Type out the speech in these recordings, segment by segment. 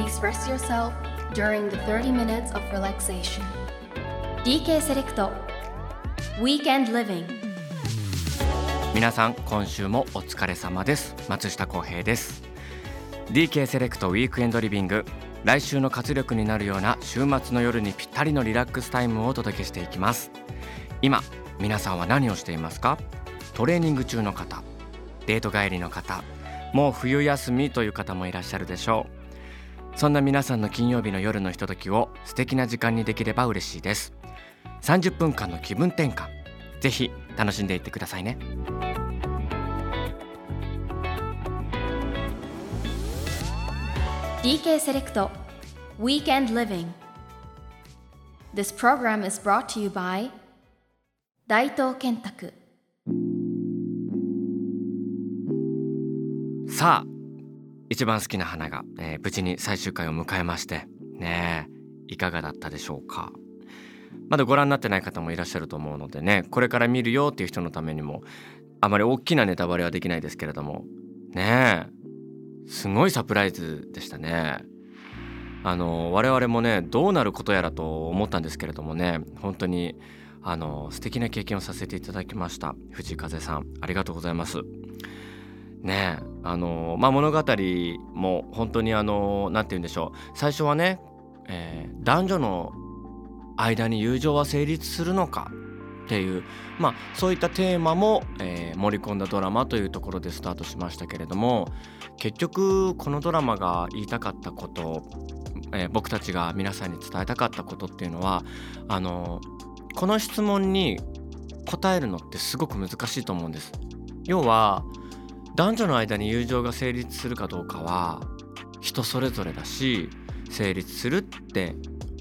Please rest yourself during the 30 minutes of relaxation. DK セレクト Weekend Living. 皆さん今週もお疲れ様です。松下洸平です。DK セレクトウィークエンドリビング来週の活力になるような週末の夜にぴったりのリラックスタイムをお届けしていきます。今皆さんは何をしていますか？トレーニング中の方デート帰りの方もう冬休みという方もいらっしゃるでしょう。そんな皆さんの金曜日の夜のひとときを素敵な時間にできれば嬉しいです。30分間の気分転換。ぜひ楽しんでいってくださいね。DK セレクト Weekend Living. This program is brought to you by 大東建託さあ一番好きな花が、えー無事に最終回を迎えましてねいかがだったでしょうか。まだご覧になってない方もいらっしゃると思うのでねこれから見るよっていう人のためにもあまり大きなネタバレはできないですけれどもねすごいサプライズでしたね。あの我々もねどうなることやらと思ったんですけれどもね本当にあの素敵な経験をさせていただきました。藤井風さんありがとうございます。ねあのまあ物語も本当にあのなんて言うんでしょう最初はね、えー男女の間に友情は成立するのかっていうまあそういったテーマも、えー盛り込んだドラマというところでスタートしましたけれども結局このドラマが言いたかったこと、えー僕たちが皆さんに伝えたかったことっていうのはあのこの質問に答えるのってすごく難しいと思うんです。要は男女の間に友情が成立するかどうかは人それぞれだし成立するって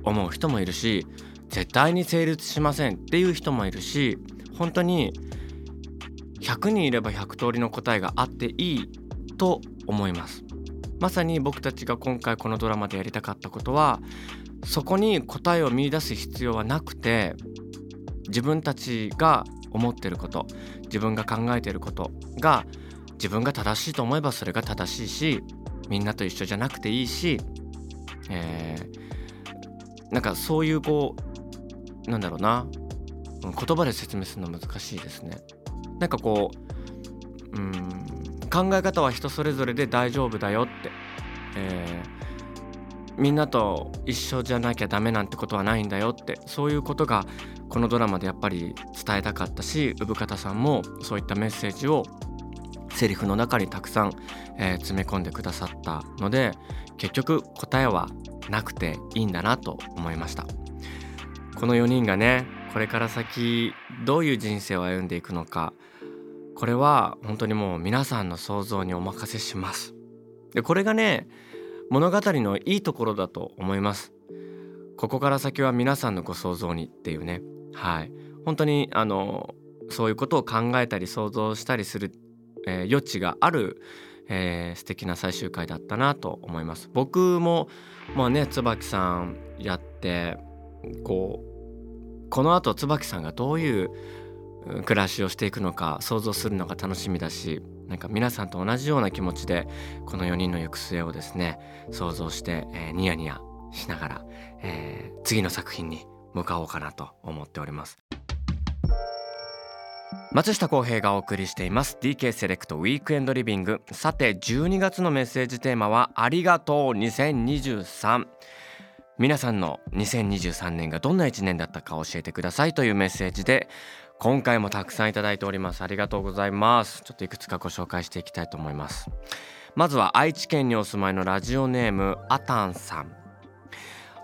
思う人もいるし絶対に成立しませんっていう人もいるし本当に100人いれば100通りの答えがあっていいと思います。まさに僕たちが今回このドラマでやりたかったことはそこに答えを見出す必要はなくて自分たちが思ってること自分が考えてることが自分が正しいと思えばそれが正しいしみんなと一緒じゃなくていいし、えーなんかそういうこうなんだろうな言葉で説明するの難しいですね。なんかこううん考え方は人それぞれで大丈夫だよって、えーみんなと一緒じゃなきゃダメなんてことはないんだよってそういうことがこのドラマでやっぱり伝えたかったし産方さんもそういったメッセージをセリフの中にたくさん、えー詰め込んでくださったので結局答えはなくていいんだなと思いました。この4人がねこれから先どういう人生を歩んでいくのかこれは本当にもう皆さんの想像にお任せします。でこれがね物語のいいところだと思います。ここから先は皆さんのご想像にっていうね。はい。本当にあのそういうことを考えたり想像したりする、えー余地がある、えー素敵な最終回だったなと思います。僕もまあね椿さんやってこうこのあと椿さんがどういう暮らしをしていくのか想像するのが楽しみだしなんか皆さんと同じような気持ちでこの4人の行く末をですね想像して、えーニヤニヤしながら、えー次の作品に向かおうかなと思っております。松下洸平がお送りしています。DK セレクトウィークエンドリビングさて12月のメッセージテーマはありがとう2023皆さんの2023年がどんな1年だったか教えてください。というメッセージで今回もたくさんいただいております。ありがとうございます。ちょっといくつかご紹介していきたいと思います。まずは愛知県にお住まいのラジオネームあたんさん。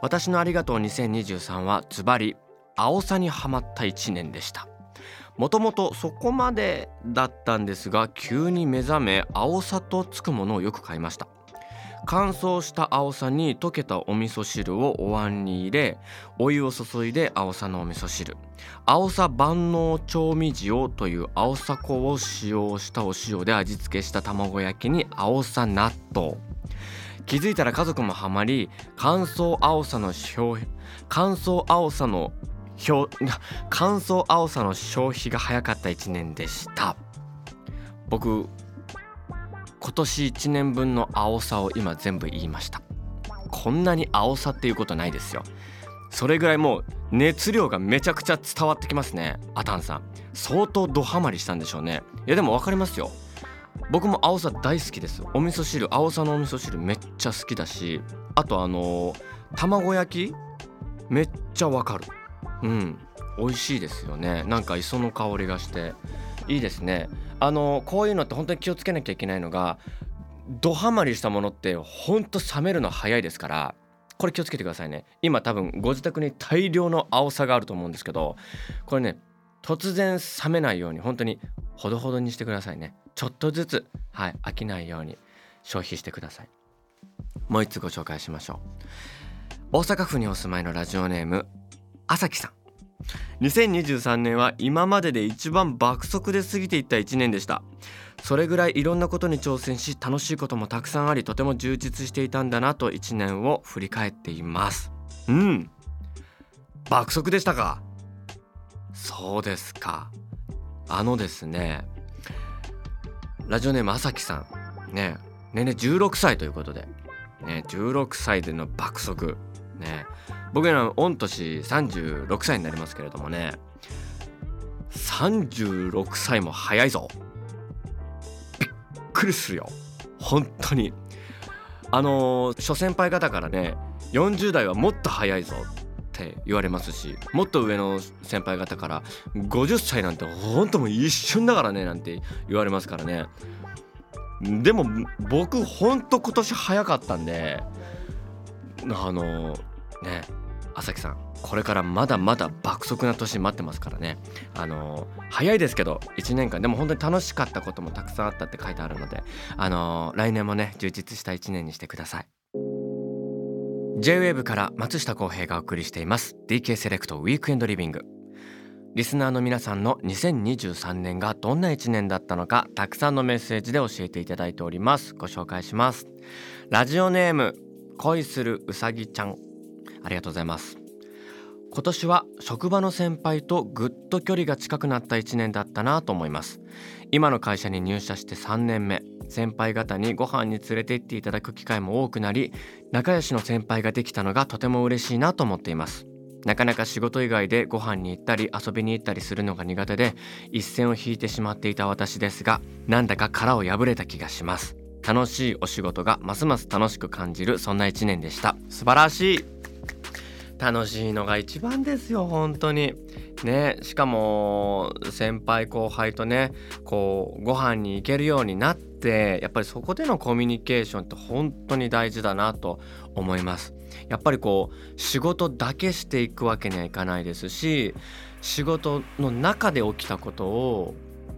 私のありがとう2023はズバリ青さにハマった1年でした。もともとそこまでだったんですが急に目覚め青さとつくものをよく買いました。乾燥した青さに溶けたお味噌汁をお椀に入れお湯を注いで青さのお味噌汁。青さ万能調味塩という青さ粉を使用したお塩で味付けした卵焼きに青さ納豆。気づいたら家族もハマり乾燥青さの消費乾燥青さの乾燥青さの消費が早かった1年でした。僕今年1年分の青さを今全部言いました。こんなに青さっていうことないですよ。それぐらいもう熱量がめちゃくちゃ伝わってきますねアタンさん。相当ドハマりしたんでしょうね。いやでも分かりますよ。僕も青さ大好きです。お味噌汁青さのお味噌汁めっちゃ好きだしあとあのー、卵焼きめっちゃわかる。うん。美味しいですよね。なんか磯の香りがして。いいですね。あの、こういうのって本当に気をつけなきゃいけないのがドハマりしたものってほんと冷めるの早いですからこれ気をつけてくださいね。今多分ご自宅に大量の青さがあると思うんですけどこれね突然冷めないように本当にほどほどにしてくださいね。ちょっとずつはい飽きないように消費してください。もう一つご紹介しましょう。大阪府にお住まいのラジオネーム朝木さん。2023年は今までで一番爆速で過ぎていった1年でした。それぐらいいろんなことに挑戦し楽しいこともたくさんありとても充実していたんだなと1年を振り返っています。うん。爆速でしたか？そうですか。あのですねラジオネーム朝木さん。ね年齢16歳ということで、ね、16歳での爆速。ね僕ら御年36歳になりますけれどもね。36歳も早いぞ。びっくりするよ。本当に。あのー、諸先輩方からね40代はもっと早いぞって言われますしもっと上の先輩方から50歳なんてほんともう一瞬だからねなんて言われますからね。でも僕ほんと今年早かったんであのね朝木さんこれからまだまだ爆速な年待ってますからね。あのー、早いですけど1年間。でも本当に楽しかったこともたくさんあったって書いてあるのであのー、来年もね充実した1年にしてください。J-WAVE から松下洸平がお送りしています。DK セレクトウィークエンドリビング。リスナーの皆さんの2023年がどんな1年だったのかたくさんのメッセージで教えていただいております。ご紹介します。ラジオネーム恋するうさぎちゃん。ありがとうございます。今年は職場の先輩とぐっと距離が近くなった1年だったなと思います。今の会社に入社して3年目。先輩方にご飯に連れて行っていただく機会も多くなり仲良しの先輩ができたのがとても嬉しいなと思っています。なかなか仕事以外でご飯に行ったり遊びに行ったりするのが苦手で一線を引いてしまっていた私ですがなんだか殻を破れた気がします。楽しいお仕事がますます楽しく感じるそんな一年でした。素晴らしい。楽しいのが一番ですよ本当に。ねしかも先輩後輩とねこうご飯に行けるようになってやっぱりそこでのコミュニケーションって本当に大事だなと思います。やっぱりこう仕事だけしていくわけにはいかないですし仕事の中で起きたことを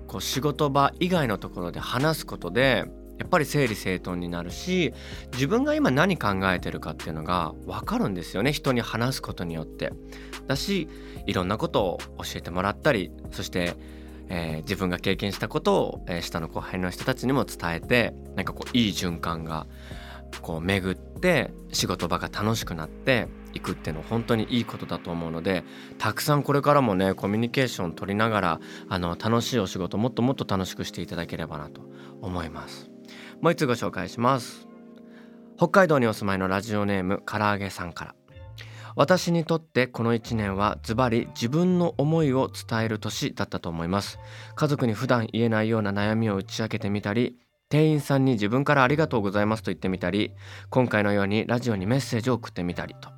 こう仕事場以外のところで話すことでやっぱり整理整頓になるし自分が今何考えてるかっていうのが分かるんですよね人に話すことによって。だしいろんなことを教えてもらったりそして、えー、自分が経験したことを、えー、下の後輩の人たちにも伝えてなんかこういい循環がこう巡って仕事場が楽しくなっていくっていうのは本当にいいことだと思うのでたくさんこれからもねコミュニケーション取りながらあの楽しいお仕事もっともっと楽しくしていただければなと思います。もう一つご紹介します。北海道にお住まいのラジオネーム唐揚げさんから。私にとってこの1年はズバリ自分の思いを伝える年だったと思います。家族に普段言えないような悩みを打ち明けてみたり店員さんに自分からありがとうございますと言ってみたり今回のようにラジオにメッセージを送ってみたりと。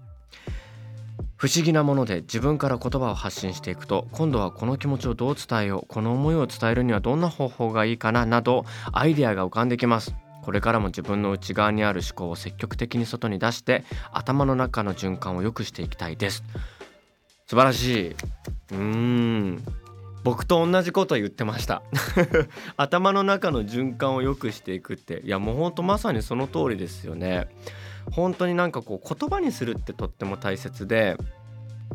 不思議なもので自分から言葉を発信していくと今度はこの気持ちをどう伝えようこの思いを伝えるにはどんな方法がいいかななどアイデアが浮かんできます。これからも自分の内側にある思考を積極的に外に出して頭の中の循環を良くしていきたいです。素晴らしい。うーん。僕と同じこと言ってました。頭の中の循環を良くしていくって。いやもうほんとまさにその通りですよね。本当になんかこう言葉にするってとっても大切で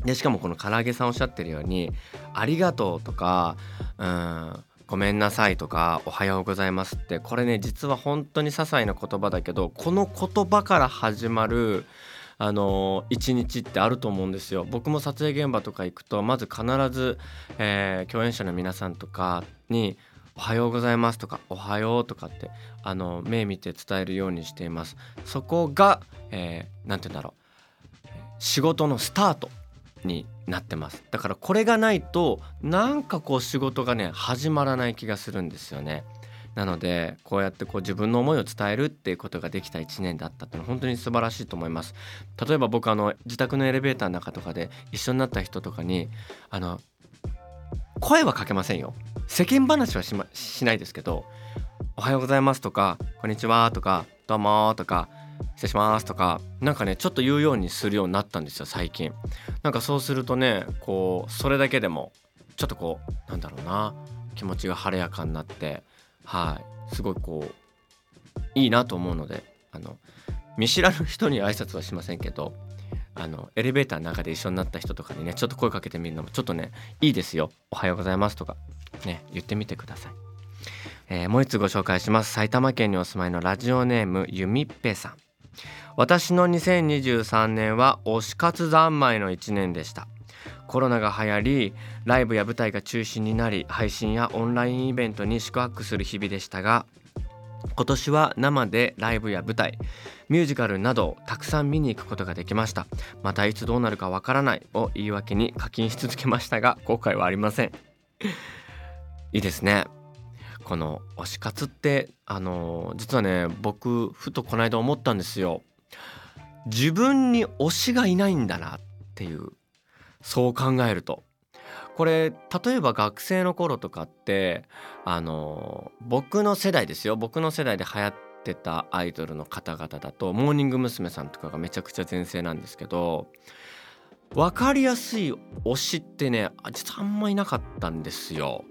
でしかもこの唐揚げさんおっしゃってるように「ありがとう」とか「うんごめんなさい」とか「おはようございます」ってこれね実は本当に些細な言葉だけどこの言葉から始まるあの一日ってあると思うんですよ。僕も撮影現場とか行くとまず必ず、えー、共演者の皆さんとかにおはようございますとかおはようとかってあの目見て伝えるようにしています。そこが何、えー、て言うんだろう。仕事のスタートになってます。だからこれがないとなんかこう仕事がね始まらない気がするんですよね。なのでこうやってこう自分の思いを伝えるっていうことができた1年だったってのは本当に素晴らしいと思います。例えば僕あの自宅のエレベーターの中とかで一緒になった人とかにあの声はかけませんよ。世間話はし,、ま、しないですけど「おはようございます」とか「こんにちは」とか「どうも」とか「失礼します」とかなんかねちょっと言うようにするようになったんですよ最近。なんかそうするとねこうそれだけでもちょっとこうなんだろうな気持ちが晴れやかになってはいすごいこういいなと思うのであの見知らぬ人に挨拶はしませんけどあのエレベーターの中で一緒になった人とかにねちょっと声かけてみるのもちょっとねいいですよ「おはようございます」とかね言ってみてください、えー、もう一つご紹介します。埼玉県にお住まいのラジオネームゆみっぺさん。私の2023年は推し活三昧の1年でした。コロナが流行りライブや舞台が中止になり配信やオンラインイベントに宿泊する日々でしたが今年は生でライブや舞台ミュージカルなどたくさん見に行くことができました。またいつどうなるかわからないを言い訳に課金し続けましたが後悔はありません。いいですね。この推し活ってあの実はね僕ふとこの間思ったんですよ。自分に推しがいないんだなっていうそう考えると。これ例えば学生の頃とかってあの僕の世代ですよ僕の世代で流行ってたアイドルの方々だとモーニング娘。さんとかがめちゃくちゃ全盛なんですけど分かりやすい推しってね実はあんまいなかったんですよ。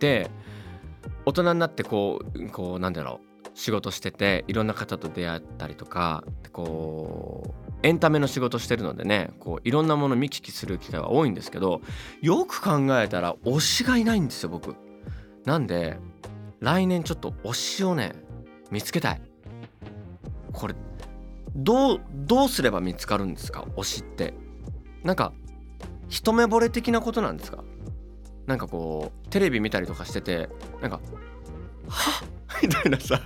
で大人になってこうこうなんだろう仕事してていろんな方と出会ったりとかこうエンタメの仕事してるのでねこういろんなもの見聞きする機会は多いんですけどよく考えたら推しがいないんですよ僕。なんで来年ちょっと推しをね見つけたい。これどうどうすれば見つかるんですか推しって。なんか一目惚れ的なことなんですかなんかこうテレビ見たりとかしててなんか「はっ! 」みたいなさ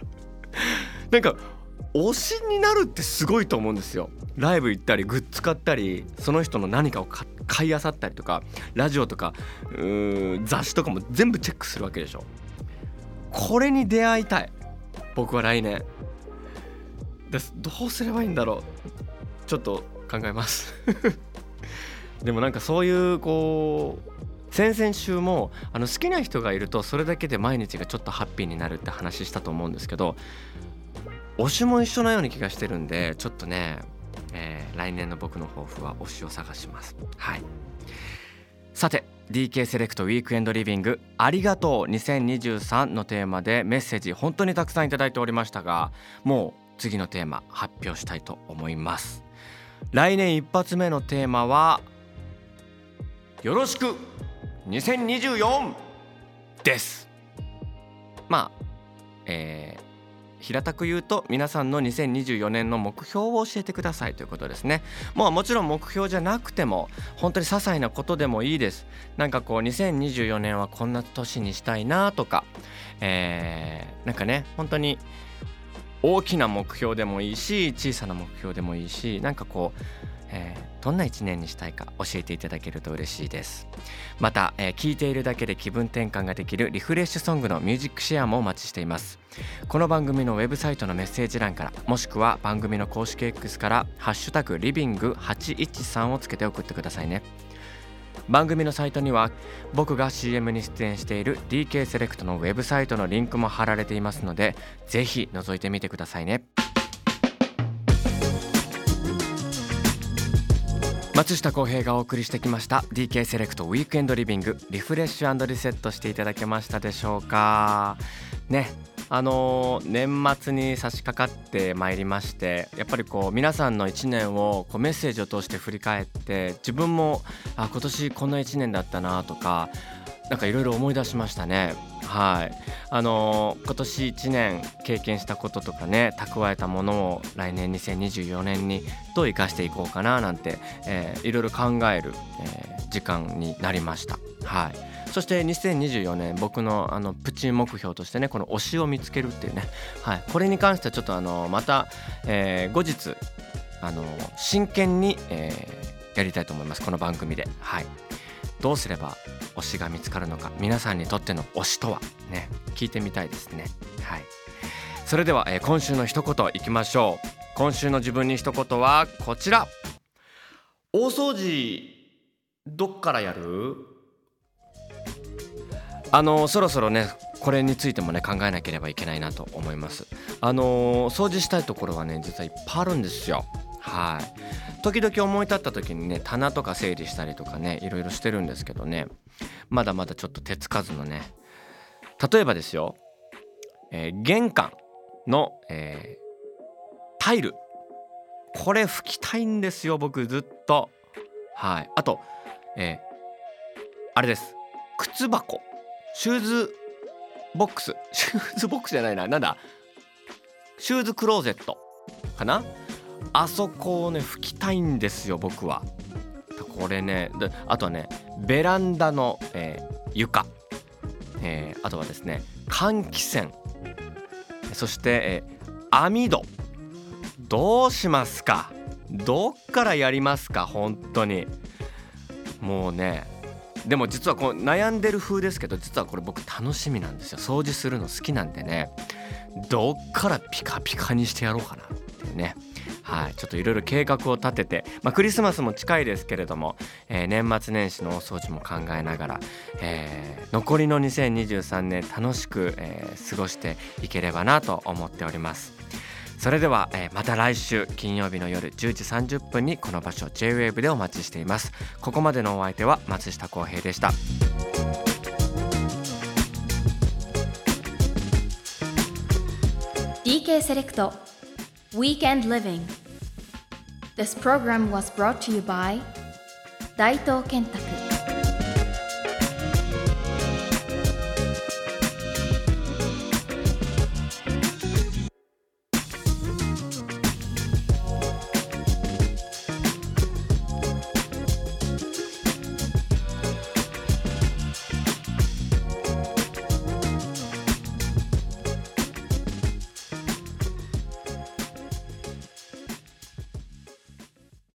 なんか推しになるってすごいと思うんですよ。ライブ行ったりグッズ買ったりその人の何かを買いあさったりとかラジオとか雑誌とかも全部チェックするわけでしょ。これに出会いたい。僕は来年。です。どうすればいいんだろう。ちょっと考えます。でもなんかそういうこう先々週もあの好きな人がいるとそれだけで毎日がちょっとハッピーになるって話したと思うんですけど推しも一緒なような気がしてるんでちょっとね、えー、来年の僕の抱負は推しを探します。はい。さて DK セレクトウィークエンドリビングありがとう2023のテーマでメッセージ本当にたくさんいただいておりましたがもう次のテーマ発表したいと思います。来年一発目のテーマはよろしく2024です。まあえー、平たく言うと皆さんの2024年の目標を教えてくださいということですね。もうもちろん目標じゃなくても本当に些細なことでもいいです。なんかこう2024年はこんな年にしたいなとか。えー、なんかね本当に大きな目標でもいいし小さな目標でもいいしなんかこうえー、どんな一年にしたいか教えていただけると嬉しいです。また、えー、いているだけで気分転換ができるリフレッシュソングのミュージックシェアもお待ちしています。この番組のウェブサイトのメッセージ欄からもしくは番組の公式 X から「ハッシュタグリビング813」をつけて送ってくださいね。番組のサイトには僕が CM に出演している DK セレクトのウェブサイトのリンクも貼られていますのでぜひ覗いてみてくださいね。松下洸平がお送りしてきました DK セレクトウィークエンドリビングリフレッシュリセットしていただけましたでしょうか。ねあのー、年末に差し掛かってまいりましてやっぱりこう皆さんの1年をこうメッセージを通して振り返って自分もあ今年こんな1年だったなとかなんかいろいろ思い出しましたね。はいあのー、今年1年経験したこととかね蓄えたものを来年2024年にどう生かしていこうかななんて、えー、いろいろ考える、えー、時間になりました。はいそして2024年僕のあのプチ目標としてねこの推しを見つけるっていうね、はい、これに関してはちょっとあのまた、えー、後日あの真剣に、えー、やりたいと思いますこの番組で。はいどうすれば推しが見つかるのか皆さんにとっての推しとはね聞いてみたいですね。はい。それでは、えー、今週の一言いきましょう。今週の自分に一言はこちら。大掃除どっからやる？あのそろそろねこれについてもね考えなければいけないなと思います。あの掃除したいところはね実はいっぱいあるんですよはい。時々思い立った時にね棚とか整理したりとかねいろいろしてるんですけどねまだまだちょっと手つかずのね例えばですよ、えー、玄関の、えー、タイル。これ拭きたいんですよ僕ずっと。はい。あと、えー、あれです。靴箱。シューズボックス。シューズボックスじゃないな。なんだ。シューズクローゼットかな。あそこをね拭きたいんですよ僕は。これねあとはねベランダの、えー、床、えー、あとはですね換気扇。そして、えー、網戸。どうしますか？どっからやりますか？本当に。もうねでも実はこう悩んでる風ですけど実はこれ僕楽しみなんですよ。掃除するの好きなんでねどっからピカピカにしてやろうかなっていうね。はい、ちょっといろいろ計画を立てて、まあ、クリスマスも近いですけれども、えー、年末年始の大掃除も考えながら、えー、残りの2023年楽しく、えー、過ごしていければなと思っております。それでは、えー、また来週金曜日の夜10時30分にこの場所 JWAVE でお待ちしています。ここまでのお相手は松下洸平でした。DK セレクト Weekend Living This program was brought to you by Daito Kentaku.